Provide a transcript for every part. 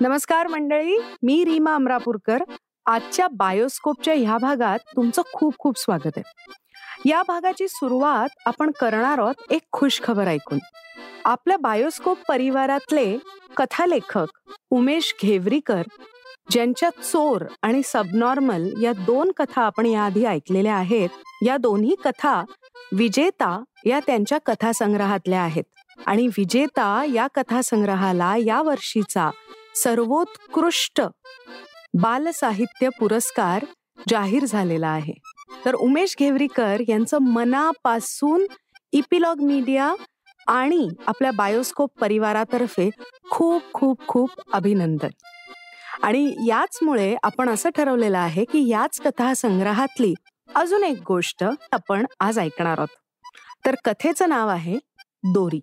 नमस्कार मंडळी मी रीमा अमरापूरकर. आजच्या बायोस्कोपच्या ह्या भागात तुमचं खूप खूप स्वागत आहे. या भागाची सुरुवात आपण करणार आहोत एक खुश खबर ऐकून. आपल्या बायोस्कोप परिवारातले कथालेखक उमेश घेवरीकर ज्यांच्या चोर आणि सबनॉर्मल या दोन कथा आपण याआधी ऐकलेल्या आहेत या दोन्ही कथा विजेता या त्यांच्या कथासंग्रहातल्या आहेत. आणि विजेता या कथासंग्रहाला या वर्षीचा सर्वोत्कृष्ट बालसाहित्य पुरस्कार जाहीर झालेला आहे. तर उमेश घेवरीकर यांचं मनापासून इपिलॉग मीडिया आणि आपल्या बायोस्कोप परिवारातर्फे खूप खूप खूप अभिनंदन. आणि याचमुळे आपण असं ठरवलेलं आहे की याच कथा संग्रहातली अजून एक गोष्ट आपण आज ऐकणार आहोत. तर कथेचं नाव आहे दोरी.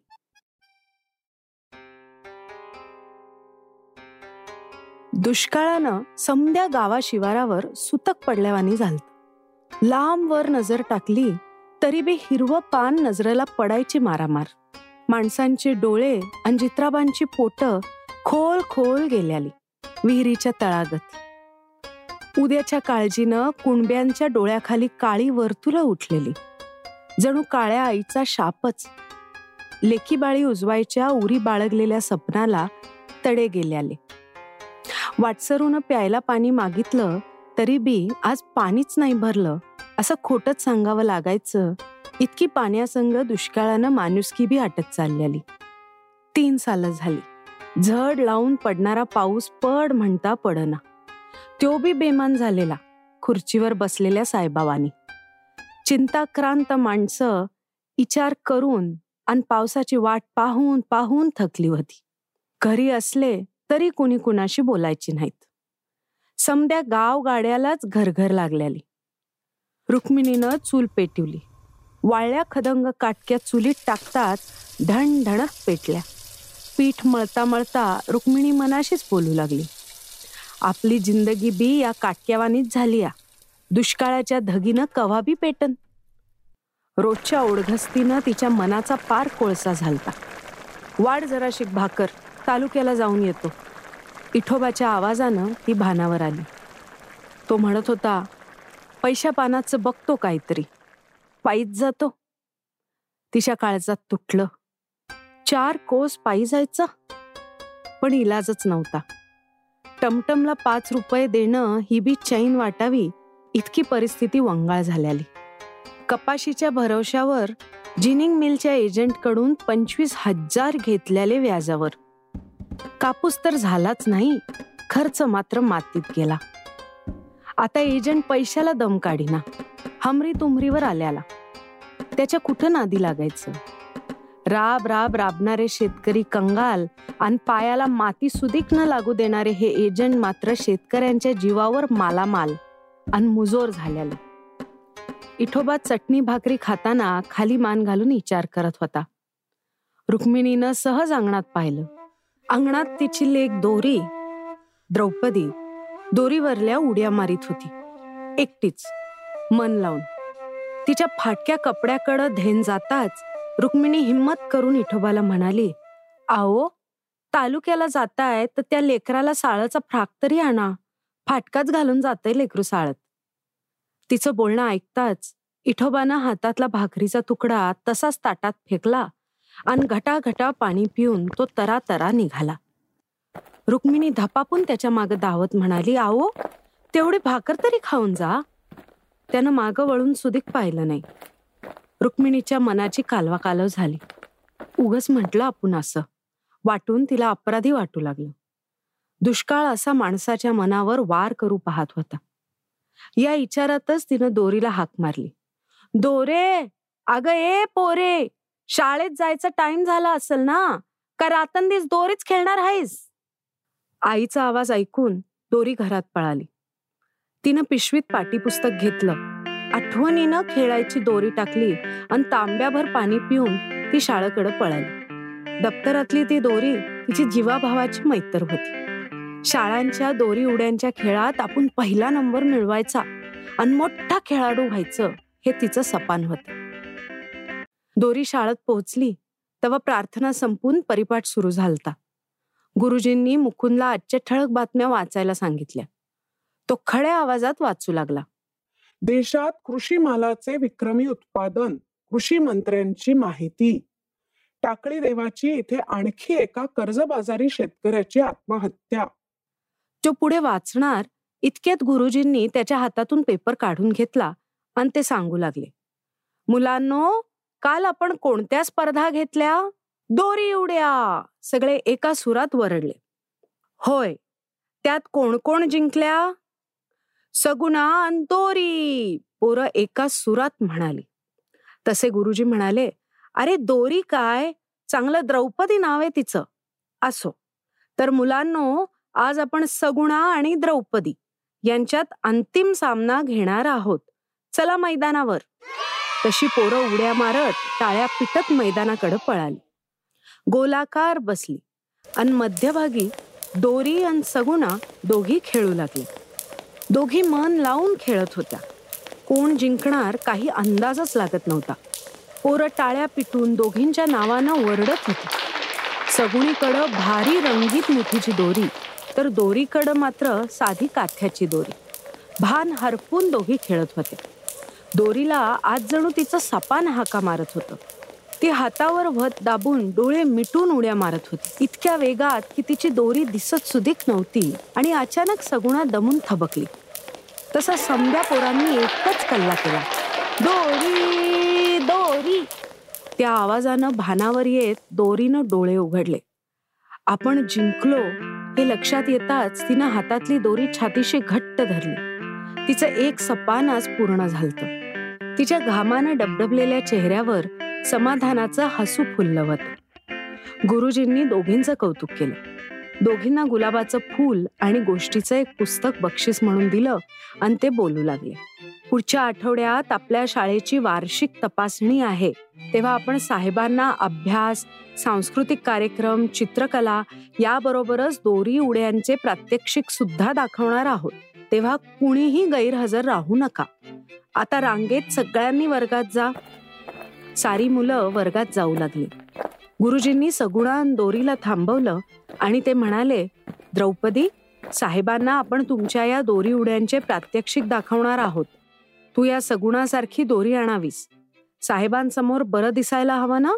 दुष्काळानं समद्या गावा शिवारावर सुतक पडल्यावानी झालं लांब वर नजर टाकली तरी बी हिरवं पान नजरेला पडायची मारामार. माणसांचे डोळे आणि जित्राबांची पोट खोल खोल गेल्याली विहिरीच्या तळागत. उद्याच्या काळजीनं कुणब्यांच्या डोळ्याखाली काळी वर्तुलं उठलेली. जणू काळ्या आईचा शापच. लेकीबाळी उजवायच्या उरी बाळगलेल्या सपनाला तडे गेल्याले. वाटसरून प्यायला पाणी मागितलं तरी बी आज पाणीच नाही भरलं. असं खोटच सांगावं लागायचं. इतकी पाण्यासंग दुष्काळानं माणुसकी बी आटत चाललेली. तीन साल झाली. झड लावून पडणारा पाऊस पड म्हणता पडना. तो बी बेमान झालेला खुर्चीवर बसलेल्या साईबाबांनी चिंताक्रांत माणसं विचार करून आणि पावसाची वाट पाहून पाहून थकली होती. घरी असले तरी कुणी कुणाशी बोलायची नाहीत. समद्या गाव गाड्यालाच घरघर लागल्याली. रुक्मिणीनं चूल पेटवली. वाळल्या खदंग काटक्या चुलीत टाकतात धण धणक पेटल्या. पीठ मळता मळता रुक्मिणी मनाशीच बोलू लागली. आपली जिंदगी बी या काटक्यावानीच झाली या दुष्काळाच्या धगीनं कवा बी पेटन? रोजच्या ओढघस्तीनं तिच्या मनाचा पार कोळसा झालता. वाढ जराशी भाकर तालुक्याला जाऊन येतो. विठोबाच्या आवाजानं ती भानावर आली. तो म्हणत होता पैशा पानाचं बघतो काहीतरी. पायीच जातो. तिच्या काळजात तुटलं. चार कोस पायी जायचा? पण इलाजच नव्हता. टमटमला पाच रुपये देणं ही बी चैन वाटावी इतकी परिस्थिती वंगाळ झाल्याली. कपाशीच्या भरवशावर जिनिंग मिलच्या एजंटकडून पंचवीस हजार घेतलेले व्याजावर. कापूस तर झालाच नाही खर्च मात्र मातीत गेला. आता एजंट पैशाला दम काढीना हमरी तुमरीवर आल्याला. त्याच्या कुठं नादी लागायचं? राब राब राबणारे शेतकरी कंगाल आणि पायाला माती सुदीक न लागू देणारे हे एजंट मात्र शेतकऱ्यांच्या जीवावर मालामाल आणि मुजोर झाल्याला. इठोबा चटणी भाकरी खाताना खाली मान घालून विचार करत होता. रुक्मिणीनं सहज अंगणात पाहिलं. अंगणात तिची लेक दोरी द्रौपदी दोरीवरल्या उड्या मारीत होती. एकटीच मन लावून. तिच्या फाटक्या कपड्याकडं धेन जाताच रुक्मिणी हिम्मत करून इठोबाला म्हणाली आओ तालुक्याला जाताय तर त्या लेकराला साळचा फ्राक तरी आणा. फाटकाच घालून जातय लेकरू साळत. तिचं बोलणं ऐकताच इठोबानं हातातला भाकरीचा तुकडा तसाच ताटात फेकला आणि घटा पाणी पिऊन तो तरा तरा निघाला. रुक्मिणी धपापून त्याच्यामागे धावत म्हणाली आओ तेवढे भाकर तरी खाऊन जा त्यानं मागं वळून सुदीक पाहिलं नाही. रुक्मिणीच्या मनाची कालवा कालव झाली. उगच म्हटलं आपण असं. वाटून तिला अपराधी वाटू लागलं. दुष्काळ असा माणसाच्या मनावर वार करू पाहत होता. या विचारातच तिनं दोरीला हाक मारली. दोरे अग ए पोरे शाळेत जायचा टाइम झाला असेल ना? का रातंदीस दोरीच खेळणार आहेस आईचा आवाज ऐकून दोरी घरात पळाली. तिनं पिशवीत पाठीपुस्तक घेतलं. आठवणीनं खेळायची दोरी टाकली आणि तांब्याभर पाणी पिऊन ती शाळेकडे पळाली. दप्तरातली ती दोरी तिची जीवाभावाची मैत्र होती. शाळांच्या दोरी उड्यांच्या खेळात आपण पहिला नंबर मिळवायचा आणि मोठा खेळाडू व्हायचं हे तिचं सपान होतं. दोरी शाळेत पोहोचली तेव्हा प्रार्थना संपून परिपाठ सुरू झालता. गुरुजींनी मुकुंदला आजच्या ठळक बातम्या वाचायला सांगितल्या. तो खड्या आवाजात वाचू लागला. देशात कृषी मालाचे विक्रमी उत्पादन कृषी मंत्र्यांची माहिती. टाकळी देवाची इथे आणखी एका कर्जबाजारी शेतकऱ्याची आत्महत्या. तो पुढे वाचणार इतक्यात गुरुजींनी त्याच्या हातातून पेपर काढून घेतला आणि ते सांगू लागले. मुलांनो काल आपण कोणत्या स्पर्धा घेतल्या? दोरी उड्या! सगळे एका सुरात वरडले. होय त्यात कोण कोण जिंकल्या? सगुणा आणि दोरी! पोरं एका सुरात म्हणाली. तसे गुरुजी म्हणाले अरे दोरी काय? चांगलं द्रौपदी नाव आहे तिचं. असो. तर मुलांनो आज आपण सगुणा आणि द्रौपदी यांच्यात अंतिम सामना घेणार आहोत. चला मैदानावर. तशी पोरं उड्या मारत टाळ्या पिटत मैदानाकडे पळाली. गोलाकार बसली. आणि मध्यभागी दोरी आणि सगुणा दोघी खेळू लागले दोघी मन लावून खेळत होत्या. कोण जिंकणार काही अंदाजच लागत नव्हता. पोरं टाळ्या पिटून दोघींच्या नावानं वरडत होती. सगुणीकडं भारी रंगीत मुठीची दोरी तर दोरीकडं मात्र साधी काथ्याची दोरी. भान हरपून दोघी खेळत होते दोरीला आज जणू तिचं सपान हाका मारत होतं. ती हातावर वत दाबून डोळे मिटून उड्या मारत होती. इतक्या वेगात की तिची दोरी दिसत सुदीक नव्हती आणि अचानक सगुणा दमून थबकली. तसा संभ्या पोरांनी एकच कल्ला केला. दोरी दोरी. त्या आवाजानं भानावर येत दोरीनं डोळे उघडले. आपण जिंकलो हे लक्षात येताच तिनं हातातली दोरी छातीशी घट्ट धरली. तिचं एक सपान आज पूर्ण झालतं. तिच्या घामानं डबडबलेल्या चेहऱ्यावर समाधानाचं हसू फुललं गुरुजींनी दोघींचं कौतुक केलं. दोघींना गुलाबाचं फूल आणि गोष्टीचं एक पुस्तक बक्षीस म्हणून दिलं आणि ते बोलू लागले. पुढच्या आठवड्यात आपल्या शाळेची वार्षिक तपासणी आहे. तेव्हा आपण साहेबांना अभ्यास सांस्कृतिक कार्यक्रम चित्रकला याबरोबरच दोरी उड्यांचे प्रात्यक्षिक सुद्धा दाखवणार आहोत. तेव्हा कुणीही गैरहजर राहू नका. आता रांगेत सगळ्यांनी वर्गात जा. सारी मुलं वर्गात जाऊ लागली. गुरुजींनी सगुणान दोरीला थांबवलं आणि ते म्हणाले द्रौपदी साहेबांना आपण तुमच्या या दोरी उड्यांचे प्रात्यक्षिक दाखवणार आहोत. तू या सगुणासारखी दोरी आणावीस. साहेबांसमोर बरं दिसायला हवं ना?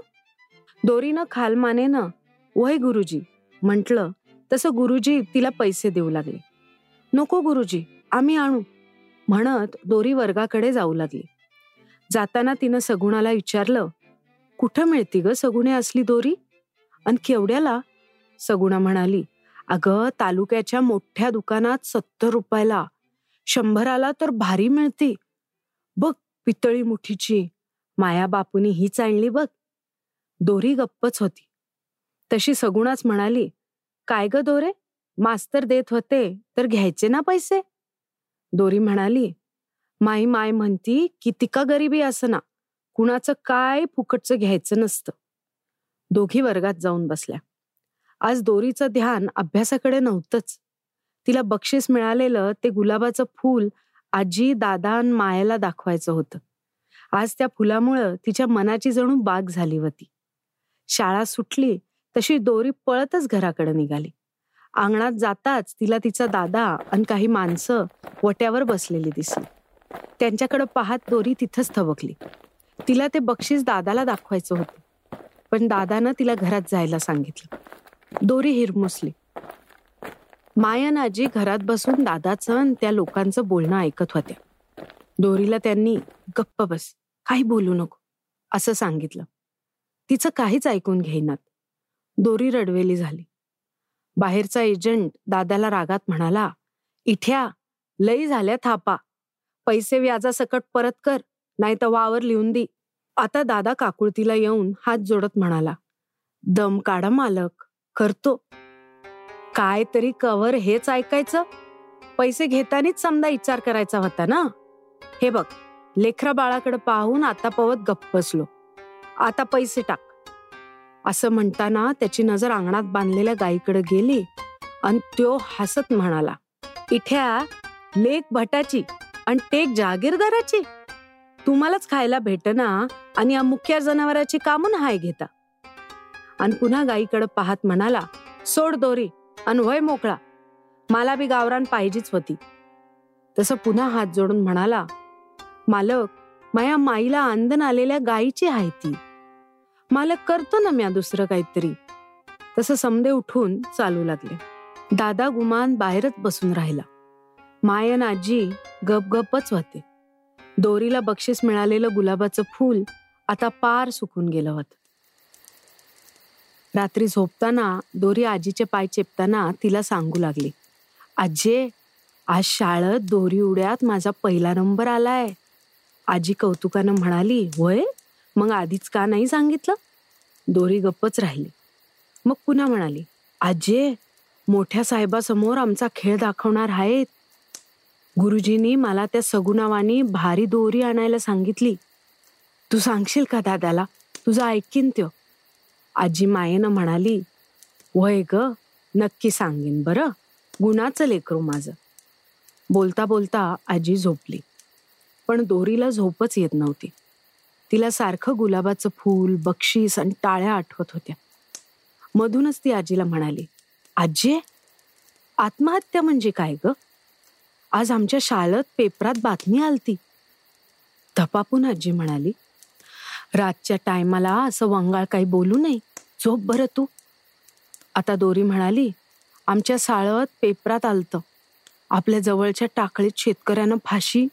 दोरीनं खालमानेनं वय गुरुजी म्हटलं. तसं गुरुजी तिला पैसे देऊ लागले. नको गुरुजी आम्ही आणू. म्हणत दोरी वर्गाकडे जाऊ लागली. जाताना तिनं सगुणाला विचारलं कुठं मिळती ग सगुणे असली दोरी? आणि केवढ्याला? सगुणा म्हणाली अगं तालुक्याच्या मोठ्या दुकानात सत्तर रुपयाला. शंभराला तर भारी मिळते. बघ पितळी मुठीची. माया बापूनी हीच आणली बघ. दोरी गप्पच होती. तशी सगुणाच म्हणाली काय ग दोरे? मास्तर देत होते तर घ्यायचे ना पैसे? दोरी म्हणाली माई माय म्हणती की तिका गरिबी असं ना कुणाचं काय फुकटचं घ्यायचं नसतं. दोघी वर्गात जाऊन बसल्या. आज दोरीचं ध्यान अभ्यासाकडे नव्हतंच. तिला बक्षीस मिळालेलं ते गुलाबाचं फूल आजी दादा मायाला दाखवायचं होतं. आज त्या फुलामुळं तिच्या मनाची जणू बाग झाली होती. शाळा सुटली तशी दोरी पळतच घराकडे निघाली. अंगणात जाताच तिला तिचा दादा आणि काही माणसं वट्यावर बसलेली दिसली. त्यांच्याकडं पाहत दोरी तिथंच थबकली. तिला ते बक्षीस दादाला दाखवायचं होतं. पण दादानं तिला घरात जायला सांगितलं. दोरी हिरमुसली. मायन आजी घरात बसून दादाचं आणि त्या लोकांचं बोलणं ऐकत होत्या. दोरीला त्यांनी गप्प बस काही बोलू नको असं सांगितलं. तिचं काहीच ऐकून घेईनात. दोरी रडवेली झाली. बाहेरचा एजंट दादाला रागात म्हणाला इठ्या लई झाल्या थापा. पैसे व्याजासकट परत कर नाही तर वावर लिहून दे. आता दादा काकुळतीला येऊन हात जोडत म्हणाला दम काढा मालक करतो. काय तरी कवर हेच ऐकायचं? पैसे घेतानीच समजा विचार करायचा होता ना? हे बघ लेखरा बाळाकडे पाहून आता पवत गप्प बसलो. आता पैसे टाक. असं म्हणताना त्याची नजर अंगणात बांधलेल्या गायीकडे गेली आणि त्यो हसत म्हणाला इथ्या लेख भटाची आणि टेक जागीरदाराची. तुम्हालाच खायला भेटना आणि या मुख्या जनावराची कामून हाय घेता. आणि पुन्हा गायीकडे पाहत म्हणाला सोड दोरी अनवय मोकळा. मला बी गावरान पाहिजेच होती. तसं पुन्हा हात जोडून म्हणाला मालक माया माईला आंदन आलेल्या गायीची आहे ती. मालक करतो ना म्या दुसरं काहीतरी. तसं समदे उठून चालू लागले. दादा गुमान बाहेरच बसून राहिला. मायन आजी गपगपच होते. दोरीला बक्षीस मिळालेलं गुलाबाचं फूल आता पार सुकून गेलं होत. रात्री झोपताना दोरी आजीचे पाय चेपताना तिला सांगू लागली आजे आज शाळेत दोरी उड्यात माझा पहिला नंबर आलाय. आजी कौतुकानं म्हणाली वय मग आधीच का नाही सांगितलं? दोरी गप्पच राहिली. मग पुन्हा म्हणाली आजे मोठ्या साहेबासमोर आमचा खेळ दाखवणार आहेत. गुरुजींनी मला त्या सगुणावानी भारी दोरी आणायला सांगितली. तू सांगशील का दादाला? तुझं ऐकीन त्यो. आजी मायेनं म्हणाली वय ग नक्की सांगेन बरं. गुणाचं लेकरू माझं. बोलता बोलता आजी झोपली. पण दोरीला झोपच येत नव्हती. तिला सारखं गुलाबाचं फूल बक्षीस आणि टाळ्या आठवत होत्या. मधूनच ती आजीला म्हणाली आजी आत्महत्या म्हणजे काय ग? आज आमच्या शाळेत पेपरात बातमी आलती. धपापून आजी म्हणाली रातच्या टायमाला असं वंगाळ काही बोलू नये झोप बरं तू. आता दोरी म्हणाली आमच्या शाळेत पेपरात आलतं. आपल्या जवळच्या टाकळीत शेतकऱ्यानं फाशी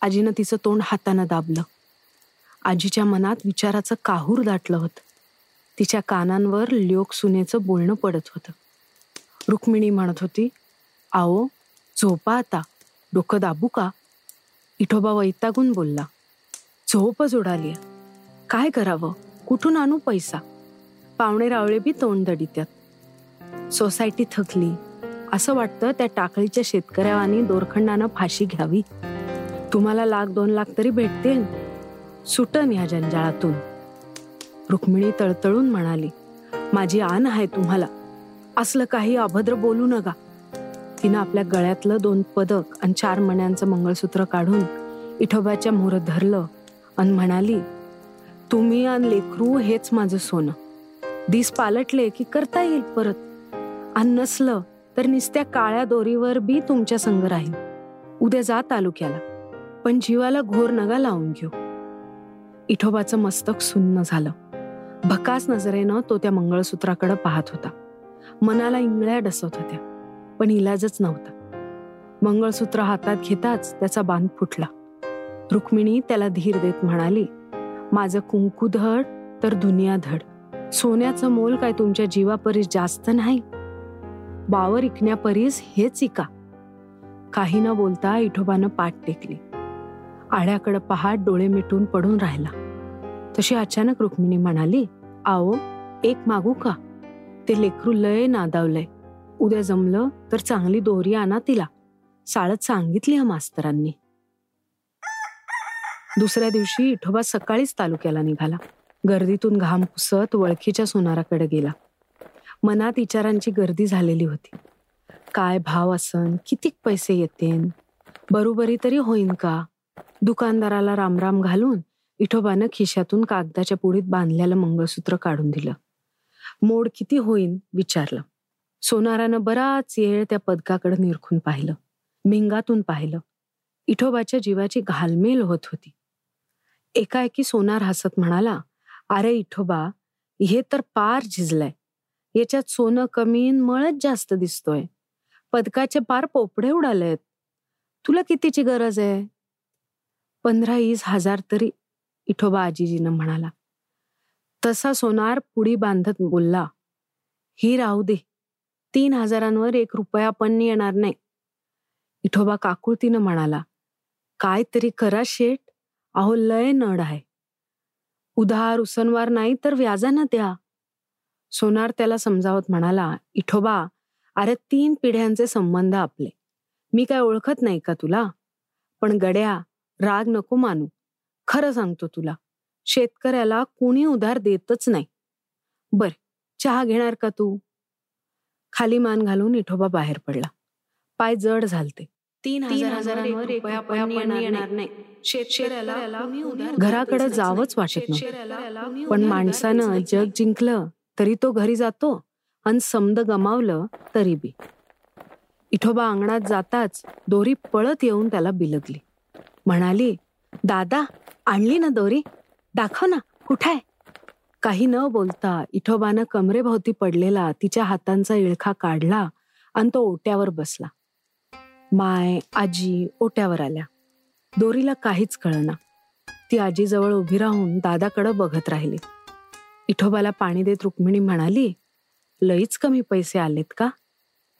आजीनं तिचं तोंड हातानं दाबलं. आजीच्या मनात विचाराचं काहूर दाटलं होतं. तिच्या कानांवर लोकसुनेचं बोलणं पडत होतं. रुक्मिणी म्हणत होती आओ झोपा आता. डोकं दाबू का? इठोबा वैतागून बोलला झोपच उडाली काय करावं? कुठून आणू पैसा? पावणे रावळे बी तोंड दडित्यात. सोसायटी थकली. असं वाटतं त्या टाकळीच्या शेतकऱ्यावानी दोरखंडानं फाशी घ्यावी. तुम्हाला लाख दोन लाख तरी भेटतील. सुटन या जंजाळातून. रुक्मिणी तळतळून म्हणाली माझी आन आहे तुम्हाला. असलं काही अभद्र बोलू नका. तिनं आपल्या गळ्यातलं दोन पदक आणि चार मण्यांचं मंगळसूत्र काढून इठोबाच्या मोहरत धरलं आणि म्हणाली तुम्ही आणि लेकरू हेच माझं सोनं. दिस पालटले की करता येईल परत. आणि नसलं तर निसत्या काळ्या दोरीवर बी तुमच्या संग राहील उद्या जा तालुक्याला. पण जीवाला घोर नगा लावून घेऊ. इठोबाचं मस्तक सुन्न झालं. भकास नजरेनं तो त्या मंगळसूत्राकडे पाहत होता. मनाला इंगळ्या डसत होत्या पण इलाजच नव्हता. मंगळसूत्र हातात घेताच त्याचा बांध फुटला. रुक्मिणी त्याला धीर देत म्हणाली माझं कुंकू धड तर दुनिया धड. सोन्याचं मोल काय तुमच्या जीवापरीस जास्त नाही? बावर इकण्यापरीस हेच इका. काही न बोलता इठोबानं पाठ टेकली. आड्याकडं पहाट डोळे मिटून पडून राहिला. तशी अचानक रुक्मिणी म्हणाली आओ एक मागू का? ते लेकरू लय नादावलंय. उद्या जमलं तर चांगली दोरी आणा तिला. साळत सांगितली हा मास्तरांनी. दुसऱ्या दिवशी इठोबा सकाळीच तालुक्याला निघाला. गर्दीतून घाम पुसत वळखीच्या सोनाराकडे गेला. मनात विचारांची गर्दी झालेली होती. काय भाव असन? कितीक पैसे येतेन? बरोबरी तरी होईन का? दुकानदाराला रामराम घालून इठोबानं खिशातून कागदाच्या पुढीत बांधलेलं मंगळसूत्र काढून दिलं. मोड किती होईन? विचारलं. सोनारानं बराच येळ त्या पदकाकडे निरखून पाहिलं. मिंगातून पाहिलं. इठोबाच्या जीवाची घालमेल होत होती. एकाएकी सोनार हसत म्हणाला अरे इठोबा हे तर पार झिजलंय. याच्यात सोनं कमी मळच जास्त दिसतोय. पदकाचे पार पोपडे उडालेत. तुला कितीची गरज आहे? पंधरा वीस हजार तरी इठोबा आजीजीनं म्हणाला. तसा सोनार पुढी बांधत बोलला ही राहू दे. तीन हजारांवर एक रुपया पण येणार नाही. इठोबा काकुळतीनं म्हणाला काय तरी करा शेठ. अहो लय नड आहे. उधार उसनवार नाही तर व्याजानं द्या. सोनार त्याला समजावत म्हणाला इठोबा अरे तीन पिढ्यांचे संबंध आपले. मी काय ओळखत नाही का तुला? पण गड्या राग नको मानू. खरं सांगतो तुला शेतकऱ्याला कोणी उधार देतच नाही. बर चहा घेणार का तू? खाली मान घालून इठोबा बाहेर पडला. पाय जड झालते. तीन हजारांवर येणार नाही. घराकडे जावंच वाटत नव्हतं. पण माणसानं जग जिंकलं तरी तो घरी जातो अन समद गमावलं तरी बी. इठोबा अंगणात जाताच दोरी पळत येऊन त्याला बिलगली. म्हणाली दादा आणली ना दोरी? दाखव ना कुठाय? काही न बोलता इठोबानं कमरेभोवती पडलेला तिच्या हातांचा इळखा काढला आणि तो ओट्यावर बसला. माय आजी ओट्यावर आल्या. दोरीला काहीच कळना. ती आजीजवळ उभी राहून दादाकडं बघत राहिली. इठोबाला पाणी देत रुक्मिणी म्हणाली लईच कमी पैसे आलेत का?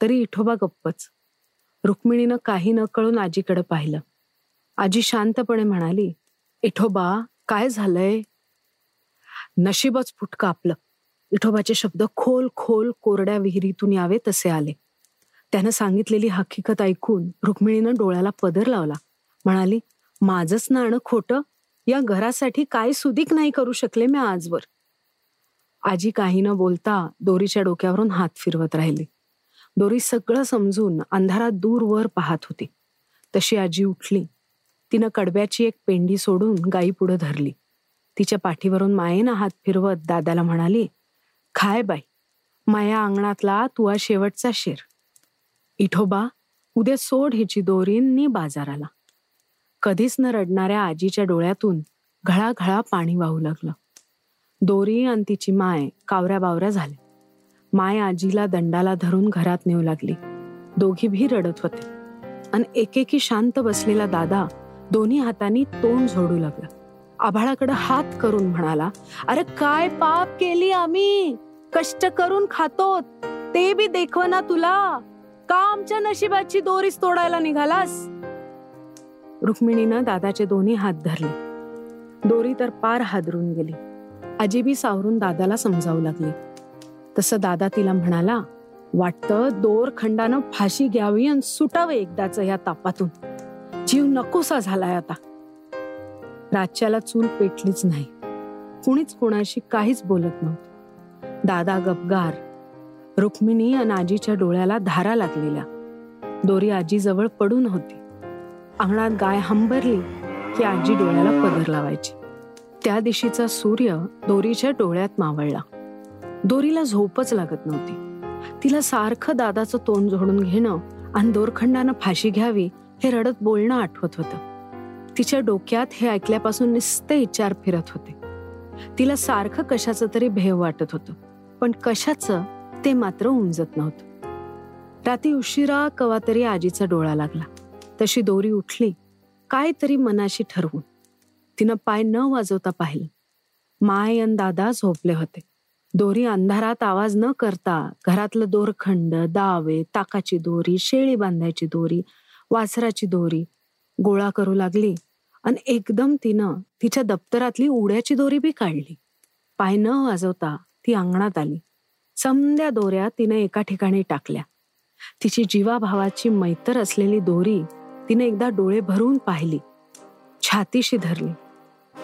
तरी इठोबा गप्पच. रुक्मिणीनं काही न कळून आजीकडे पाहिलं. आजी शांतपणे म्हणाली इठोबा काय झालंय? नशीबच फुट आपलं. विठोबाचे शब्द खोल खोल कोरड्या विहिरीतून यावे तसे आले. त्यानं सांगितलेली हकीकत ऐकून रुक्मिणीनं डोळ्याला पदर लावला. म्हणाली माझंच नाणं खोटं? या घरासाठी काय सुदीक नाही करू शकले मी आजवर. आजी काही न बोलता दोरीच्या डोक्यावरून हात फिरवत राहिली. दोरी सगळं समजून अंधारात दूर वर पाहत होती. तशी आजी उठली. तिनं कडब्याची एक पेंडी सोडून गाई पुढं धरली. तिच्या पाठीवरून मायेनं हात फिरवत दादाला म्हणाली खाय बाई माया अंगणातला तुवा शेवटचा शेर. इठोबा उद्या सोड हिची दोरींनी बाजाराला. कधीच न रडणाऱ्या आजीच्या डोळ्यातून घळाघळा पाणी वाहू लागलं. दोरी आणि तिची माय कावऱ्या बावऱ्या झाल्या. माय आजीला दंडाला धरून घरात नेऊ लागली. दोघी भी रडत होते. आणि एकेकी शांत बसलेला दादा दोन्ही हातांनी तोंड झोडू लागला. आभाळाकडे हात करून म्हणाला अरे काय पाप केली आम्ही? कष्ट करून खातो ते बी देखव ना तुला. का आमच्या नशिबाची दोरीच तोडायला निघालास? रुक्मिणीनं दादाचे दोन्ही हात धरले. दोरी तर पार हादरून गेली. आजीबी सावरून दादाला समजावू लागली. तसं दादा तिला म्हणाला वाटतं दोर खंडानं फाशी घ्यावी आणि सुटावं एकदाच या तापातून. जीव नकोसा झालाय आता. राज्याला चूल पेटलीच नाही. कुणीच कोणाशी काहीच बोलत नव्हतं. दादा गपगार रुक्मिणी आणि आजीच्या डोळ्याला धारा लागलेल्या. दोरी आजीजवळ पडून होती. अंगणात गाय हंबरली की आजी डोळ्याला पदर लावायची. त्या दिशीचा सूर्य दोरीच्या डोळ्यात मावळला. दोरीला झोपच लागत नव्हती. तिला सारखं दादाचं तोंड झोडून घेणं आणि दोरखंडानं फाशी घ्यावी हे रडत बोलणं आठवत होतं. तिच्या डोक्यात हे ऐकल्यापासून निस्ते विचार फिरत होते. तिला सारखं कशाचं तरी भेव वाटत होतं पण कशाचं ते मात्र उमजत नव्हतं. रात्री उशिरा कवा तरी आजीचा डोळा लागला. तशी दोरी उठली काय तरी मनाशी ठरवून. तिनं पाय न वाजवता पाहिलं. माय अन दादा झोपले होते. दोरी अंधारात आवाज न करता घरातलं दोरखंड दावे ताकाची दोरी शेळी बांधायची दोरी वासराची दोरी. गोळा करू लागली आणि एकदम तिनं तिच्या दप्तरातली उड्याची दोरी बी काढली. पाय न वाजवता ती अंगणात आली. समद्या दोऱ्या तिनं एका ठिकाणी टाकल्या. तिची जीवाभावाची मैतर असलेली दोरी तिने एकदा डोळे भरून पाहिली. छातीशी धरली.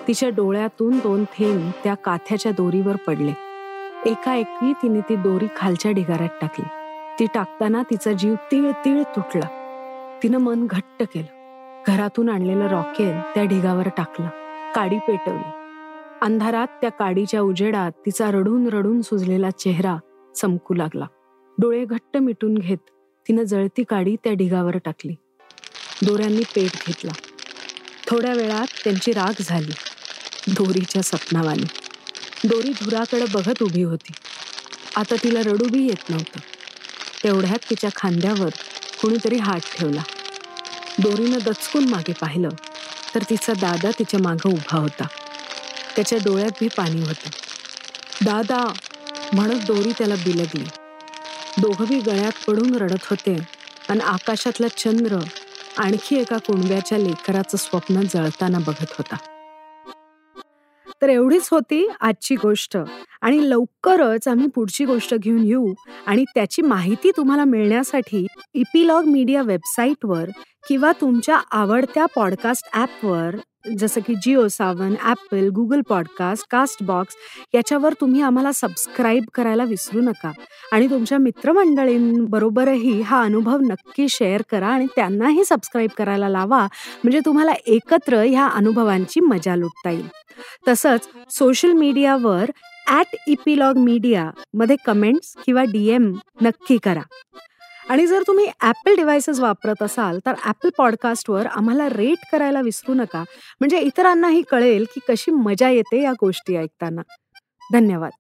तिच्या डोळ्यातून दोन थेंब त्या काथ्याच्या दोरीवर पडले. एकाएकी तिने ती दोरी खालच्या ढिगाऱ्यात टाकली. ती टाकताना तिचा जीव तिळ तिळ तुटला. तिनं मन घट्ट केलं. घरातून आणलेलं रॉकेल त्या ढिगावर टाकलं. काडी पेटवली. अंधारात त्या काडीच्या उजेडात तिचा रडून रडून सुजलेला चेहरा चमकू लागला. डोळे घट्ट मिटून घेत तिनं जळती काडी त्या ढिगावर टाकली. दोऱ्यांनी पेट घेतला. थोड्या वेळात त्यांची राग झाली. दोरीच्या सपनावानी. दोरी धुराकडे बघत उभी होती. आता तिला रडूबी येत नव्हतं. तेवढ्यात तिच्या खांद्यावर कुणीतरी हात ठेवला. दोरीनं दचकून मागे पाहिलं तर तिचा दादा तिच्या मागं उभा होता. त्याच्या डोळ्यात बी पाणी होतं. दादा म्हणत दोरी त्याला बिलगली. दोघंबी गळ्यात पडून रडत होते आणि आकाशातला चंद्र आणखी एका कुणब्याच्या लेकराचं स्वप्न जळताना बघत होता. तर एवढीच होती आजची गोष्ट. आणि लवकरच आम्ही पुढची गोष्ट घेऊन येऊ आणि त्याची माहिती तुम्हाला मिळण्यासाठी इपिलॉग मीडिया वेबसाईटवर किंवा तुमच्या आवडत्या पॉडकास्ट ॲपवर जसं की Jio Saavn Apple Google podcast Castbox याच्यावर तुम्ही आम्हाला सबस्क्राईब करायला विसरू नका. आणि तुमच्या मित्रमंडळींबरोबरही हा अनुभव नक्की शेअर करा आणि त्यांनाही सबस्क्राईब करायला लावा. म्हणजे तुम्हाला एकत्र ह्या अनुभवांची मजा लुटता येईल. तसंच सोशल मीडियावर ॲट इपिलॉग मीडियामध्ये कमेंट्स किंवा डी एम नक्की करा. आणि जर तुम्ही ॲपल डिव्हायसेस वापरत असाल तर ॲपल पॉडकास्टवर आम्हाला रेट करायला विसरू नका. म्हणजे इतरांनाही कळेल की कशी मजा येते या गोष्टी ऐकताना. धन्यवाद.